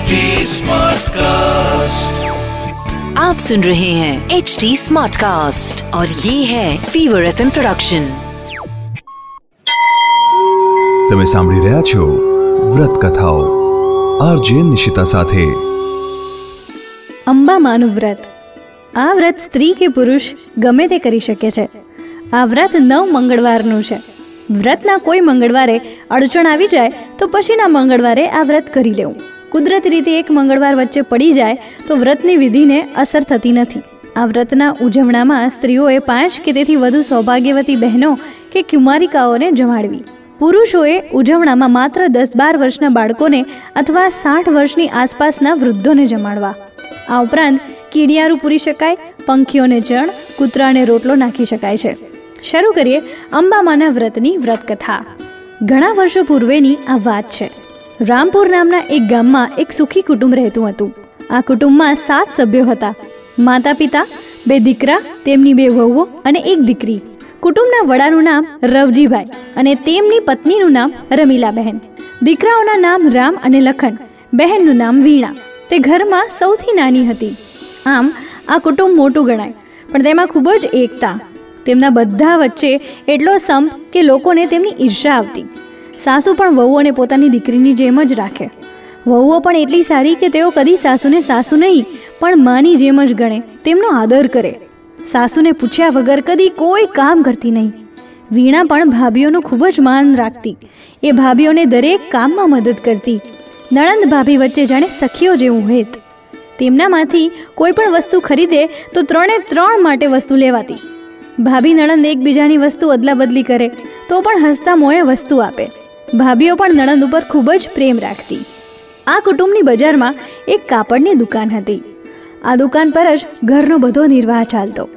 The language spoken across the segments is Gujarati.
HD Smartcast. आप सुन रहे हैं एच डी स्मार्ट कास्ट और ये है फीवर एफ प्रोडक्शन તમે સાંભળી રહ્યા છો વ્રત કથાઓ આરજે નિશિતા સાથે અંબામાનું વ્રત આ વ્રત સ્ત્રી કે પુરુષ ગમે તે કરી શકે છે આ વ્રત નવ મંગળવારનું છે વ્રતના કોઈ મંગળવારે અડચણ આવી જાય તો પછીના મંગળવારે આ વ્રત કરી લેવું કુદરતી રીતે એક મંગળવાર વચ્ચે પડી જાય તો વ્રતની વિધિને અસર થતી નથી. આ વ્રતના ઉજવણામાં સ્ત્રીઓએ પાંચ કે તેથી વધુ સૌભાગ્યવતી બહેનો કે કુમારિકાઓને જમાડવી. પુરુષોએ ઉજવણામાં માત્ર દસ બાર વર્ષના બાળકોને અથવા સાઠ વર્ષની આસપાસના વૃદ્ધોને જમાડવા. આ ઉપરાંત કીડિયારું પૂરી શકાય, પંખીઓને ચણ, કૂતરાને રોટલો નાખી શકાય છે. શરૂ કરીએ અંબામાના વ્રતની વ્રત કથા ઘણા વર્ષો પૂર્વેની આ વાત છે. રામપુર નામના એક ગામમાં એક સુખી કુટુંબ રહેતું હતું. આ કુટુંબમાં સાત સભ્યો હતા. માતા પિતા, બે દીકરા, તેમની બે વહુઓ અને એક દીકરી. કુટુંબના વડાનું નામ રવજીભાઈ અને તેમની પત્નીનું નામ રમીલાબહેન. દીકરાઓના નામ રામ અને લખન, બહેનનું નામ વીણા. તે ઘરમાં સૌથી નાની હતી. આમ, આ કુટુંબ મોટું ગણાય, પણ તેમાં ખૂબ જ એકતા. તેમના બધા વચ્ચે એટલો સંપ કે લોકોને તેમની ઈર્ષા આવતી. સાસુ પણ વહુઓને પોતાની દીકરીની જેમ જ રાખે. વહુઓ પણ એટલી સારી કે તેઓ કદી સાસુને સાસુ નહીં, પણ માની જેમ જ ગણે, તેમનો આદર કરે. સાસુને પૂછ્યા વગર કદી કોઈ કામ કરતી નહીં. વીણા પણ ભાભીઓનું ખૂબ જ માન રાખતી. એ ભાભીઓને દરેક કામમાં મદદ કરતી. નણંદ ભાભી વચ્ચે જાણે સખીઓ જેવું હેત. તેમનામાંથી કોઈ પણ વસ્તુ ખરીદે તો ત્રણે ત્રણ માટે વસ્તુ લેવાતી. ભાભી નણંદ એકબીજાની વસ્તુ અદલા બદલી કરે, તો પણ હસતા મોએ વસ્તુ આપે. ભાભીઓ પણ નણંદ ઉપર ખૂબ જ પ્રેમ રાખતી. આ કુટુંબની બજારમાં એક કાપડની દુકાન હતી. આ દુકાન પર જ ઘરનો બધો નિર્વાહ ચાલતો.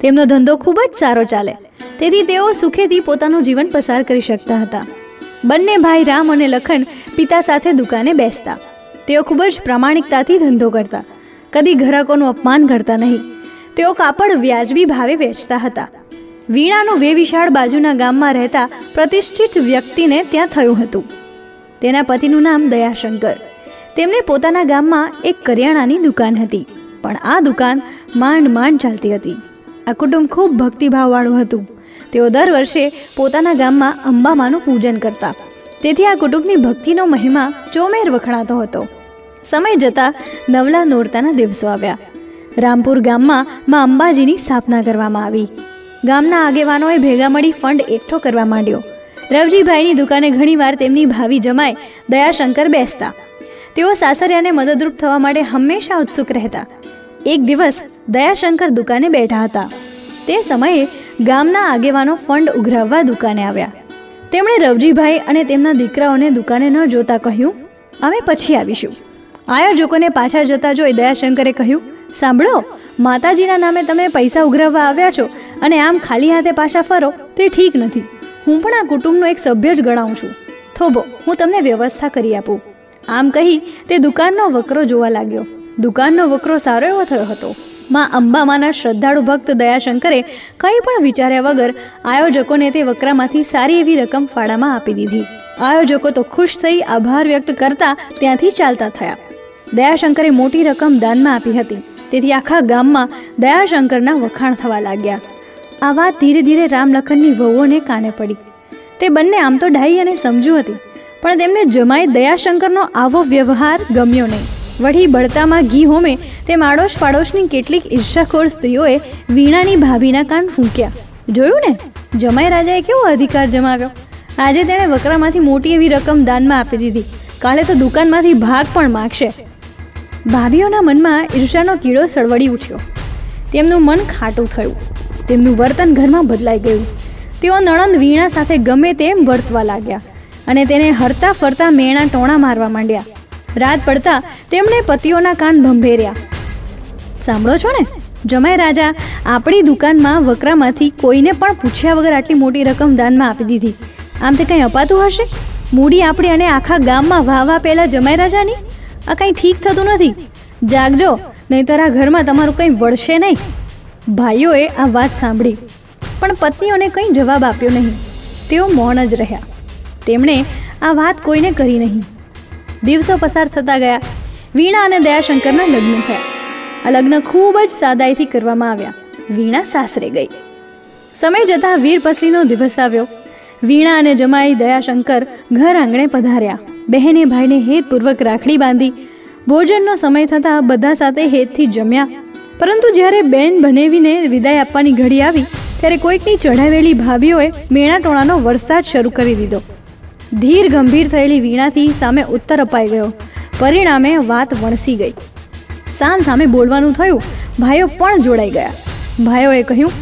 તેમનો ધંધો ખૂબ જ સારો ચાલે. તેથી તેઓ સુખેથી પોતાનું જીવન પસાર કરી શકતા હતા. બંને ભાઈ રામ અને લખન પિતા સાથે દુકાને બેસતા. તેઓ ખૂબ જ પ્રામાણિકતાથી ધંધો કરતા. કદી ગ્રાહકોનું અપમાન કરતા નહીં. તેઓ કાપડ વ્યાજબી ભાવે વેચતા હતા. વીણાનું વેવિશાળ બાજુના ગામમાં રહેતા પ્રતિષ્ઠિત વ્યક્તિને ત્યાં થયું હતું. તેના પતિનું નામ દયાશંકર. તેમને પોતાના ગામમાં એક કરિયાણાની દુકાન હતી, પણ આ દુકાન માંડ માંડ ચાલતી હતી. આ કુટુંબ ખૂબ ભક્તિભાવવાળું હતું. તેઓ દર વર્ષે પોતાના ગામમાં અંબામાનું પૂજન કરતા. તેથી આ કુટુંબની ભક્તિનો મહિમા ચોમેર વખણાતો હતો. સમય જતાં નવલા નોરતાના દિવસો આવ્યા. રામપુર ગામમાં મા અંબાજીની સ્થાપના કરવામાં આવી. ગામના આગેવાનોએ ભેગા મળી ફંડ એકઠો કરવા માંડ્યો. રવજીભાઈની દુકાને ઘણીવાર તેમની ભાવિ જમાય દયાશંકર બેસતા. તેઓ સાસરિયાને મદદરૂપ થવા માટે હંમેશા ઉત્સુક રહેતા. એક દિવસ દયાશંકર દુકાને બેઠા હતા. તે સમયે ગામના આગેવાનો ફંડ ઉઘરાવવા દુકાને આવ્યા. તેમણે રવજીભાઈ અને તેમના દીકરાઓને દુકાને ન જોતા કહ્યું, અમે પછી આવીશું. આયોજકોને પાછા જતા જોઈ દયાશંકરે કહ્યું, સાંભળો, માતાજીના નામે તમે પૈસા ઉઘરાવવા આવ્યા છો અને આમ ખાલી હાથે પાછા ફરો તે ઠીક નથી. હું પણ આ કુટુંબનો એક સભ્ય જ ગણાવું છું. થોભો, હું તમને વ્યવસ્થા કરી આપું. આમ કહી તે દુકાનનો વકરો જોવા લાગ્યો. દુકાનનો વકરો સારો એવો થયો હતો. માં અંબામાના શ્રદ્ધાળુ ભક્ત દયાશંકરે કંઈ પણ વિચાર્યા વગર આયોજકોને તે વકરામાંથી સારી એવી રકમ ફાળામાં આપી દીધી. આયોજકો તો ખુશ થઈ આભાર વ્યક્ત કરતા ત્યાંથી ચાલતા થયા. દયાશંકરે મોટી રકમ દાનમાં આપી હતી. તેથી આખા ગામમાં દયાશંકરના વખાણ થવા લાગ્યા. આ વાત ધીરે ધીરે રામલખનની વહુઓને કાને પડી. તે બંને આમ તો ડાહી અને સમજુ હતી, પણ તેમને જમાઈ દયાશંકરનો આવો વ્યવહાર ગમ્યો નહીં. વળી બળતામાં ઘી હોમે તે માડોશ પાડોશની કેટલીક ઈર્ષાખોર સ્ત્રીઓએ વીણાની ભાભીના કાન ફૂંક્યા. જોયું ને? જમાઈ રાજાએ કેવો અધિકાર જમાવ્યો? આજે તેણે વકરામાંથી મોટી એવી રકમ દાનમાં આપી દીધી. કાલે તો દુકાનમાંથી ભાગ પણ માગશે. ભાભીઓના મનમાં ઈર્ષાનો કીડો સળવડી ઉઠ્યો. તેમનું મન ખાટું થયું. તેમનું વર્તન ઘરમાં બદલાઈ ગયું. તેઓ નણંદ વીણા સાથે ગમે તેમ વર્તવા લાગ્યા અને તેને હરતા ફરતા મેણા ટોણા મારવા માંડ્યા. રાત પડતા તેમણે પતિઓના કાન ભંભેર્યા. સાંભળો છો ને, જમાઈ રાજા, આપણી દુકાનમાં વકરામાંથી કોઈને પણ પૂછ્યા વગર આટલી મોટી રકમ દાનમાં આપી દીધી. આમ તે કંઈ અપાતું હશે? મૂડી આપણી અને આખા ગામમાં વાહ પહેલાં જમાઈ રાજાની? આ કંઈ ઠીક થતું નથી. જાગજો, નહીંતર આ ઘરમાં તમારું કંઈ વળશે નહીં. ભાઈઓએ આ વાત સાંભળી, પણ પત્નીઓને કંઈ જવાબ આપ્યો નહીં. તેઓ મૌન જ રહ્યા. તેમણે આ વાત કોઈને કરી નહીં. દિવસો પસાર થતા ગયા. વીણા અને દયાશંકરના લગ્ન થયા. આ લગ્ન ખૂબ જ સાદાઈથી કરવામાં આવ્યા. વીણા સાસરે ગઈ. સમય જતાં વીર પસલીનો દિવસ આવ્યો. વીણા અને જમાઈ દયાશંકર ઘર આંગણે પધાર્યા. બહેને ભાઈને હેતપૂર્વક રાખડી બાંધી. ભોજનનો સમય થતાં બધા સાથે હેતથી જમ્યા. પરંતુ જ્યારે બેન બનેવીને વિદાય આપવાની ઘડી આવી, ત્યારે કોઈકની ચઢાવેલી ભાભીઓએ મેણાટોણાનો વરસાદ શરૂ કરી દીધો. ધીર ગંભીર થયેલી વીણાથી સામે ઉત્તર અપાઈ ગયો. પરિણામે વાત વણસી ગઈ. સાન સામે બોલવાનું થયું, ભાઈઓ પણ જોડાઈ ગયા. ભાઈઓએ કહ્યું,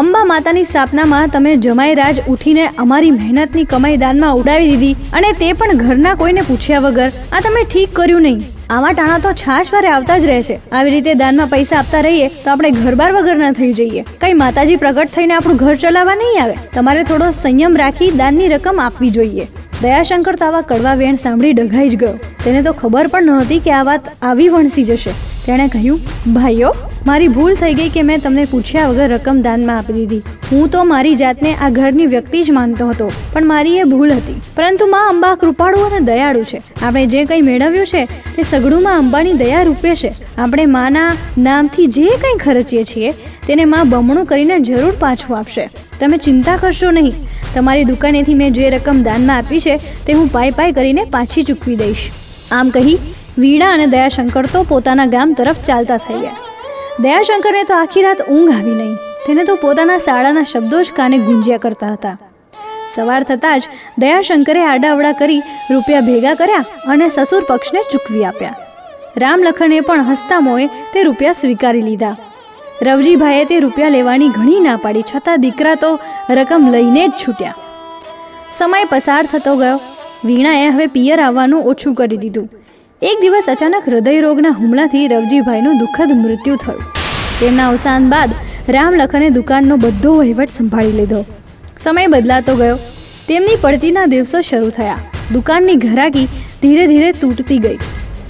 અંબા માતાની સ્થાપનામાં તમે જમાઈ રાજ ઉઠીને અમારી મહેનતની કમાઈ દાનમાં ઉડાવી દીધી અને તે પણ ઘરના કોઈને પૂછ્યા વગર, આ તમે ઠીક કર્યું નહીં. આવા ટાણા તો છાશ વારે આવતા જ રહે છે. આવી રીતે દાનમાં પૈસા આપતા રહીએ તો આપણે ઘરબાર વગરના થઈ જઈએ. કઈ માતાજી પ્રગટ થઈને આપણું ઘર ચલાવવા નહીં આવે. તમારે થોડો સંયમ રાખી દાનની રકમ આપવી જોઈએ. દયાશંકર તો આવા કડવા વેણ સાંભળી ડઘાઈ જ ગયો. તેને તો ખબર પણ નહોતી કે આ વાત આવી વણસી જશે. તેણે કહ્યું, ભાઈઓ મારી ભૂલ થઈ ગઈ કે મેં તમને પૂછ્યા વગર રકમ દાનમાં આપી દીધી. હું તો મારી જાતને આ ઘરની વ્યક્તિ જ માનતો હતો, પણ મારી એ ભૂલ હતી. પરંતુ માં અંબા કૃપાળુ અને દયાળુ છે. આપણે જે કંઈ મેળવ્યું છે, તે સગડુંમાં અંબાની દયા રૂપે છે. આપણે માના નામથી જે કંઈ ખર્ચીએ છીએ, તેને માં બમણું કરીને જરૂર પાછું આપશે. તમે ચિંતા કરશો નહીં. તમારી દુકાનેથી મેં જે રકમ દાનમાં આપી છે, તે હું પાય પાય કરીને પાછી ચૂકવી દઈશ. આમ કહી, વીણા અને દયાશંકર તો પોતાના ગામ તરફ ચાલતા થઈ ગયા દયાશંકરને તો આખી રાત ઊંઘ આવી નહીં. તેને તો પોતાના શાળાના શબ્દો જ કાને ગુંજ્યા કરતા હતા. સવાર થતાં જ દયાશંકરે આડાવડા કરી રૂપિયા ભેગા કર્યા અને સસુર પક્ષને ચૂકવી આપ્યા. રામલખને પણ હસતા મોએ તે રૂપિયા સ્વીકારી લીધા. રવજીભાઈએ તે રૂપિયા લેવાની ઘણી ના પાડી, છતાં દીકરા તો રકમ લઈને જ છૂટ્યા. સમય પસાર થતો ગયો. વીણાએ હવે પિયર આવવાનું ઓછું કરી દીધું. એક દિવસ અચાનક હૃદય રોગના હુમલાથી રવજીભાઈનું દુઃખદ મૃત્યુ થયું. તેમના અવસાન બાદ રામલખને દુકાનનો બધો વહીવટ સંભાળી લીધો. સમય બદલાતો ગયો. તેમની પડતીના દિવસો શરૂ થયા. દુકાનની ઘરાકી ધીરે ધીરે તૂટતી ગઈ.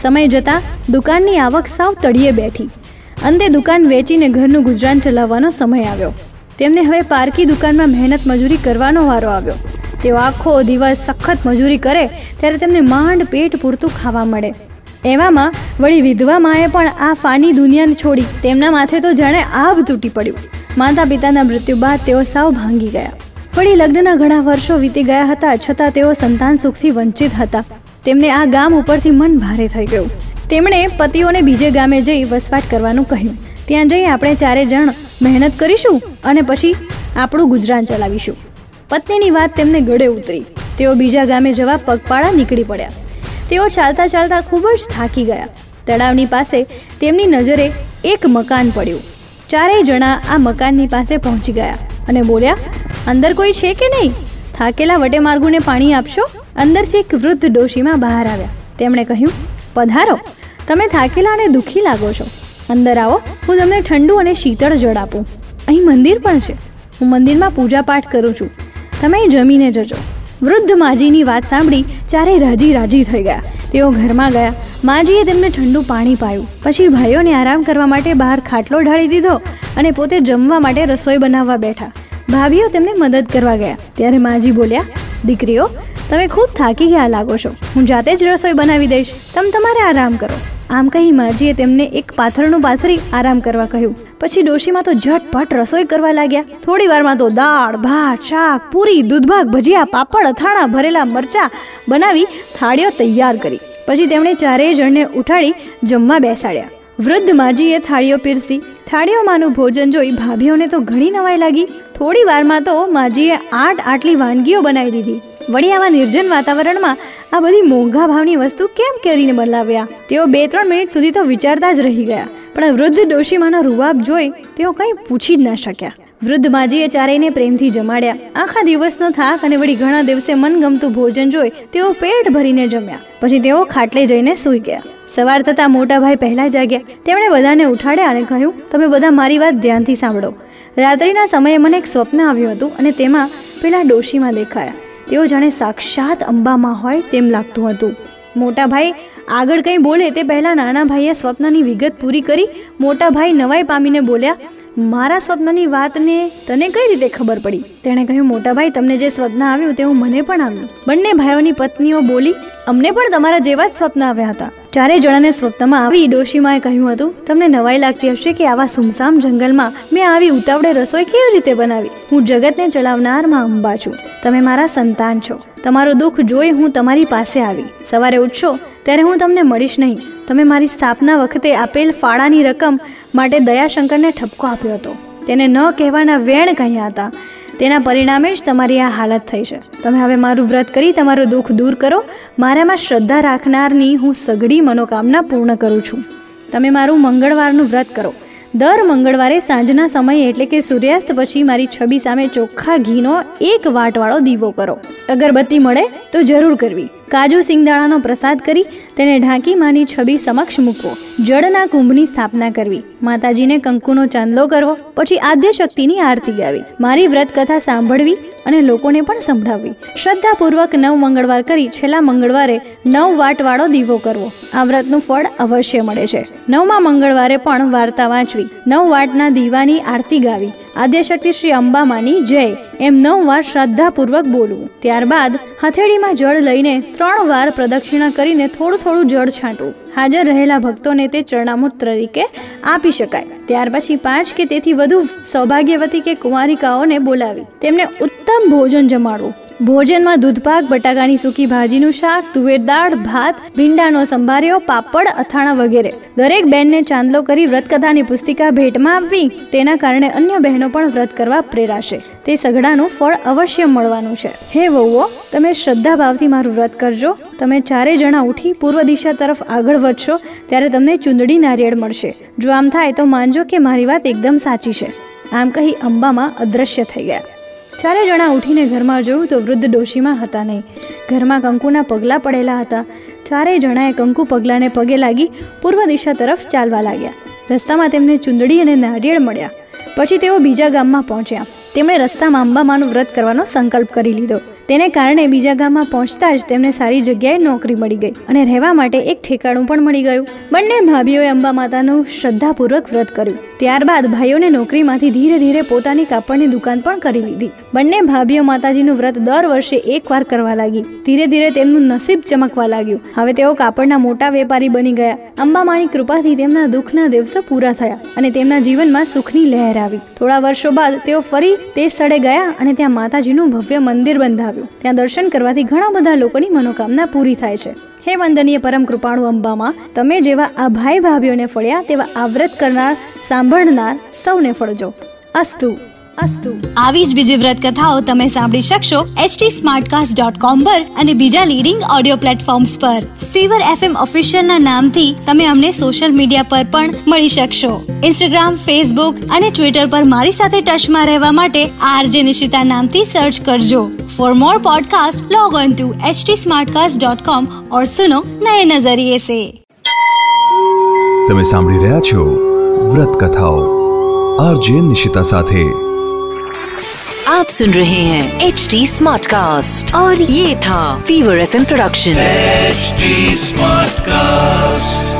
સમય જતાં દુકાનની આવક સાવ તળિયે બેઠી. અંતે દુકાન વેચીને ઘરનું ગુજરાન ચલાવવાનો સમય આવ્યો. તેમને હવે પારકી દુકાનમાં મહેનત મજૂરી કરવાનો વારો આવ્યો. તેઓ આખો દિવસ સખત મજૂરી કરે ત્યારે તેમને માંડ પેટ પૂરતું ખાવા મળે. એવામાં વળી વિધવા માએ પણ આ ફાની દુનિયાને છોડી તેમના માથે તો જાણે આભ તૂટી પડ્યું. માતા પિતાના મૃત્યુ બાદ તેઓ સાવ ભાંગી ગયા. વળી લગ્નના ઘણા વર્ષો વીતી ગયા હતા છતાં તેઓ સંતાન સુખથી વંચિત હતા. તેમને આ ગામ ઉપરથી મન ભારે થઈ ગયું. તેમણે પતિઓને બીજે ગામે જઈ વસવાટ કરવાનું કહ્યું. ત્યાં જઈ આપણે ચારે જણ મહેનત કરીશું અને પછી આપણું ગુજરાન ચલાવીશું. પત્નીની વાત તેમને ગળે ઉતરી. તેઓ બીજા ગામે જવા પગપાળા નીકળી પડ્યા. તેઓ ચાલતા ચાલતા ખૂબ જ થાકી ગયા. તળાવની પાસે તેમની નજરે એક મકાન પડ્યું. ચારેય જણા આ મકાનની પાસે પહોંચી ગયા અને બોલ્યા, અંદર કોઈ છે કે નહીં? થાકેલા વટે માર્ગુને પાણી આપશો? અંદરથી એક વૃદ્ધ ડોશીમાં બહાર આવ્યા. તેમણે કહ્યું, પધારો. તમે થાકેલા અને દુઃખી લાગો છો. અંદર આવો. હું તમને ઠંડુ અને શીતળ જળ આપું. અહીં મંદિર પણ છે. હું મંદિરમાં પૂજા પાઠ કરું છું. તમે જમીને જજો. વૃદ્ધ માજીની વાત સાંભળી ચારે રાજી રાજી થઈ ગયા. તેઓ ઘરમાં ગયા. માજીએ તેમને ઠંડુ પાણી પાયું. પછી ભાઈઓને આરામ કરવા માટે બહાર ખાટલો ઢાળી દીધો અને પોતે જમવા માટે રસોઈ બનાવવા બેઠા. ભાભીઓ તેમને મદદ કરવા ગયા. ત્યારે માજી બોલ્યા, દીકરીઓ, તમે ખૂબ થાકી ગયા લાગો છો. હું જાતે જ રસોઈ બનાવી દઈશ. તમે તમારે આરામ કરો. આમ કહી માજીએ તેમને એક પાથરનું પાથરી આરામ કરવા કહ્યું. પછી ડોશીમાં તો ઝટપટ રસોઈ કરવા લાગ્યા. થોડી વારમાં તો દાળ, ભાત, શાક, પૂરી, દૂધભાગ, ભજીયા, પાપડ, અથાણા, ભરેલા મરચા બનાવી થાળીઓ તૈયાર કરી. પછી તેમણે ચારેય જણને ઉઠાડી જમવા બેસાડ્યા. વૃદ્ધ માજીએ થાળીઓ પીરસી. થાળીઓમાંનું ભોજન જોઈ ભાભીઓને તો ઘણી નવાઈ લાગી. થોડી વારમાં તો માજીએ આઠ આટલી વાનગીઓ બનાવી દીધી. વળી આવા નિર્જન વાતાવરણમાં આ બધી મોંઘા ભાવની વસ્તુ કેમ કરીને બનાવ્યા તેઓ બે ત્રણ મિનિટ સુધી તો વિચારતા જ રહી ગયા. પણ વૃદ્ધ ડોશીમાનો રૂવાબ જોઈ તેઓ કંઈ પૂછી જ ના શક્યા. વૃદ્ધ માજીએ ચારેયને પ્રેમથી જમાડ્યા. આખા દિવસનો થાક અને વળી ઘણા દિવસે મનગમતું ભોજન જોઈ તેઓ પેટ ભરીને જમ્યા. પછી તેઓ ખાટલે જઈને સૂઈ ગયા. સવાર થતાં મોટા ભાઈ પહેલા જાગ્યા. તેમણે બધાને ઉઠાડ્યા અને કહ્યું, તમે બધા મારી વાત ધ્યાનથી સાંભળો. રાત્રિના સમયે મને એક સ્વપ્ન આવ્યું હતું અને તેમાં પેલા ડોશીમાં દેખાયા. તેઓ જાણે સાક્ષાત અંબામાં હોય તેમ લાગતું હતું. મોટા ભાઈ આગળ કંઈ બોલે તે પહેલાં નાના ભાઈએ સ્વપ્નની વિગત પૂરી કરી મોટા ભાઈ નવાઈ પામીને બોલ્યા, મારા સ્વપ્નની વાતને તને કઈ રીતે ખબર પડી? તેણે કહ્યું મોટા ભાઈ તમને જે સ્વપ્ન આવ્યું તેવું મને પણ આવ્યું. બંને ભાઈઓની પત્નીઓ બોલી, અમને પણ તમારા જેવા જ સ્વપ્ન આવ્યા હતા. ચારે જણાને સ્વપ્નમાં આવી ડોશીમાએ કહ્યું હતું, તમને નવાઈ લાગતી હશે કે આવા સુમસામ જંગલમાં મેં આવી ઉતાવળે રસોઈ કેવી રીતે બનાવી? હું જગતને ચલાવનારમાં અંબા છું. તમે મારા સંતાન છો. તમારું દુઃખ જોઈ હું તમારી પાસે આવી. સવારે ઉઠશો, ત્યારે હું તમને મળીશ નહીં. તમે મારી સ્થાપના વખતે આપેલ ફાળાની રકમ માટે દયાશંકરને ઠપકો આપ્યો હતો. તેને ન કહેવાના વેણ કહ્યા હતા. તેના પરિણામે જ તમારી આ હાલત થઈ છે. તમે હવે મારું વ્રત કરી તમારું દુઃખ દૂર કરો. મારામાં શ્રદ્ધા રાખનારની હું સઘળી મનોકામના પૂર્ણ કરું છું. તમે મારું મંગળવારનું વ્રત કરો. દર મંગળવારે સાંજના સમયે એટલે કે સૂર્યાસ્ત પછી મારી છબી સામે ચોખ્ખા ઘીનો એક વાટવાળો દીવો કરો. અગરબત્તી મળે તો જરૂર કરવી. કાજુ સિંગદાણાનો પ્રસાદ કરી તેને ઢાંકી માની છબી સમક્ષ મૂકવો. જળના કુંભની સ્થાપના કરવી. માતાજીને કંકુનો ચાંદલો કરવો. પછી આદ્ય શક્તિની આરતી ગાવી. મારી વ્રત કથા સાંભળવી અને લોકોને પણ સંભળાવવી. શ્રદ્ધાપૂર્વક નવ મંગળવાર કરી છેલ્લા મંગળવારે નવ વાટવાળો દીવો કરવો. આ વ્રતનું ફળ અવશ્ય મળે છે. નવમા મંગળવારે પણ વાર્તા વાંચવી. નવ વાટના દીવાની આરતી ગાવી. આદ્યશક્તિ શ્રી અંબામાની જય. એમ નવ વાર શ્રદ્ધાપૂર્વક બોલવું ત્યારબાદ હથેળીમાં જળ લઈને ત્રણ વાર પ્રદક્ષિણા કરીને થોડું થોડું જળ છાંટવું હાજર રહેલા ભક્તોને તે ચરણામૃત તરીકે આપી શકાય. ત્યાર પછી પાંચ કે તેથી વધુ સૌભાગ્યવતી કે કુમારિકાઓને બોલાવી. તેમને ઉત્તમ ભોજન જમાડવું. ભોજનમાં દૂધપાક બટાકાની સૂકી ભાજીનું શાક, તુવેર દાળ, ભાત, ભીંડાનો સંભાર્યો પાપડ, અથાણા વગેરે. દરેક બહેનને ચાંદલો કરી વ્રતકથાની પુસ્તિકા ભેટમાં આપવી. તેના કારણે અન્ય બહેનો પણ વ્રત કરવા પ્રેરાશે. તે સઘળાનું ફળ અવશ્ય મળવાનું છે. હે વહુઓ, તમે શ્રદ્ધાભાવથી મારું વ્રત કરજો. તમે ચારે જણા ઉઠી પૂર્વ દિશા તરફ આગળ વધશો, ત્યારે તમને ચૂંદડી નારિયેળ મળશે. જો આમ થાય તો માનજો કે મારી વાત એકદમ સાચી છે. આમ કહી અંબામાં અદ્રશ્ય થઈ ગયા. ચારે જણા ઉઠીને ઘરમાં જોયું તો વૃદ્ધ ડોશીમાં હતા નહીં. ઘરમાં કંકુના પગલાં પડેલા હતા. ચારેય જણાએ કંકુ પગલાંને પગે લાગી પૂર્વ દિશા તરફ ચાલવા લાગ્યા. રસ્તામાં તેમને ચુંદડી અને નારિયેળ મળ્યા. પછી તેઓ બીજા ગામમાં પહોંચ્યા. તેમણે રસ્તામાં અંબામાનું વ્રત કરવાનો સંકલ્પ કરી લીધો. તેને કારણે બીજા ગામમાં પહોંચતા જ તેમને સારી જગ્યાએ નોકરી મળી ગઈ અને રહેવા માટે એક ઠેકાણું પણ મળી ગયું. બંને ભાભીઓએ અંબા માતાનું શ્રદ્ધાપૂર્વક વ્રત કર્યું. ત્યારબાદ ભાઈઓને નોકરીમાંથી ધીરે ધીરે પોતાની કાપડની દુકાન પણ કરી લીધી. બંને ભાભીઓ માતાજીનું વ્રત દર વર્ષે એકવાર કરવા લાગી. ધીરે ધીરે તેમનું નસીબ ચમકવા લાગ્યું. હવે તેઓ કાપડના મોટા વેપારી બની ગયા. અંબામાની કૃપાથી તેમના દુઃખના દિવસો પૂરા થયા અને તેમના જીવનમાં સુખની લહેર આવી. થોડા વર્ષો બાદ તેઓ ફરી તે સ્થળે ગયા અને ત્યાં માતાજીનું ભવ્ય મંદિર બંધાવ્યું. આવ્યું. ત્યાં દર્શન કરવાથી ઘણા બધા લોકોની મનોકામના પૂરી થાય છે. હે વંદનીય પરમ કૃપાણુ અંબામાં, તમે જેવા આ ભાઈ ભાભીઓને ફળ્યા, તેવા આવ્રત કરનાર, સાંભળનાર સૌને ફળજો. અસ્તુ. અસ્તુ. આવી જ બીજી વ્રત કથાઓ તમે સાંભળી શકશો એચટી સ્માર્ટકાસ્ટ ડોટ કોમ પર અને બીજા લીડિંગ ઓડિયો પ્લેટફોર્મ્સ પર. ફીવર એફએમ ઓફિશિયલ ના નામથી તમે અમને સોશિયલ મીડિયા પર પણ મળી શકશો. ઇન્સ્ટાગ્રામ ફેસબુક અને ટ્વિટર પર મારી સાથે ટચમાં રહેવા માટે આરજે નિશિતા નામથી સર્ચ કરજો. For more podcast log on to H T Smartcast dot com और सुनो नए नज़रिए से। सांभी रहा छो व्रत कथाओ। કથાઓ આરજે નિશિતા आप सुन रहे हैं एच टी स्मार्ट कास्ट और ये था fever F production H Smartcast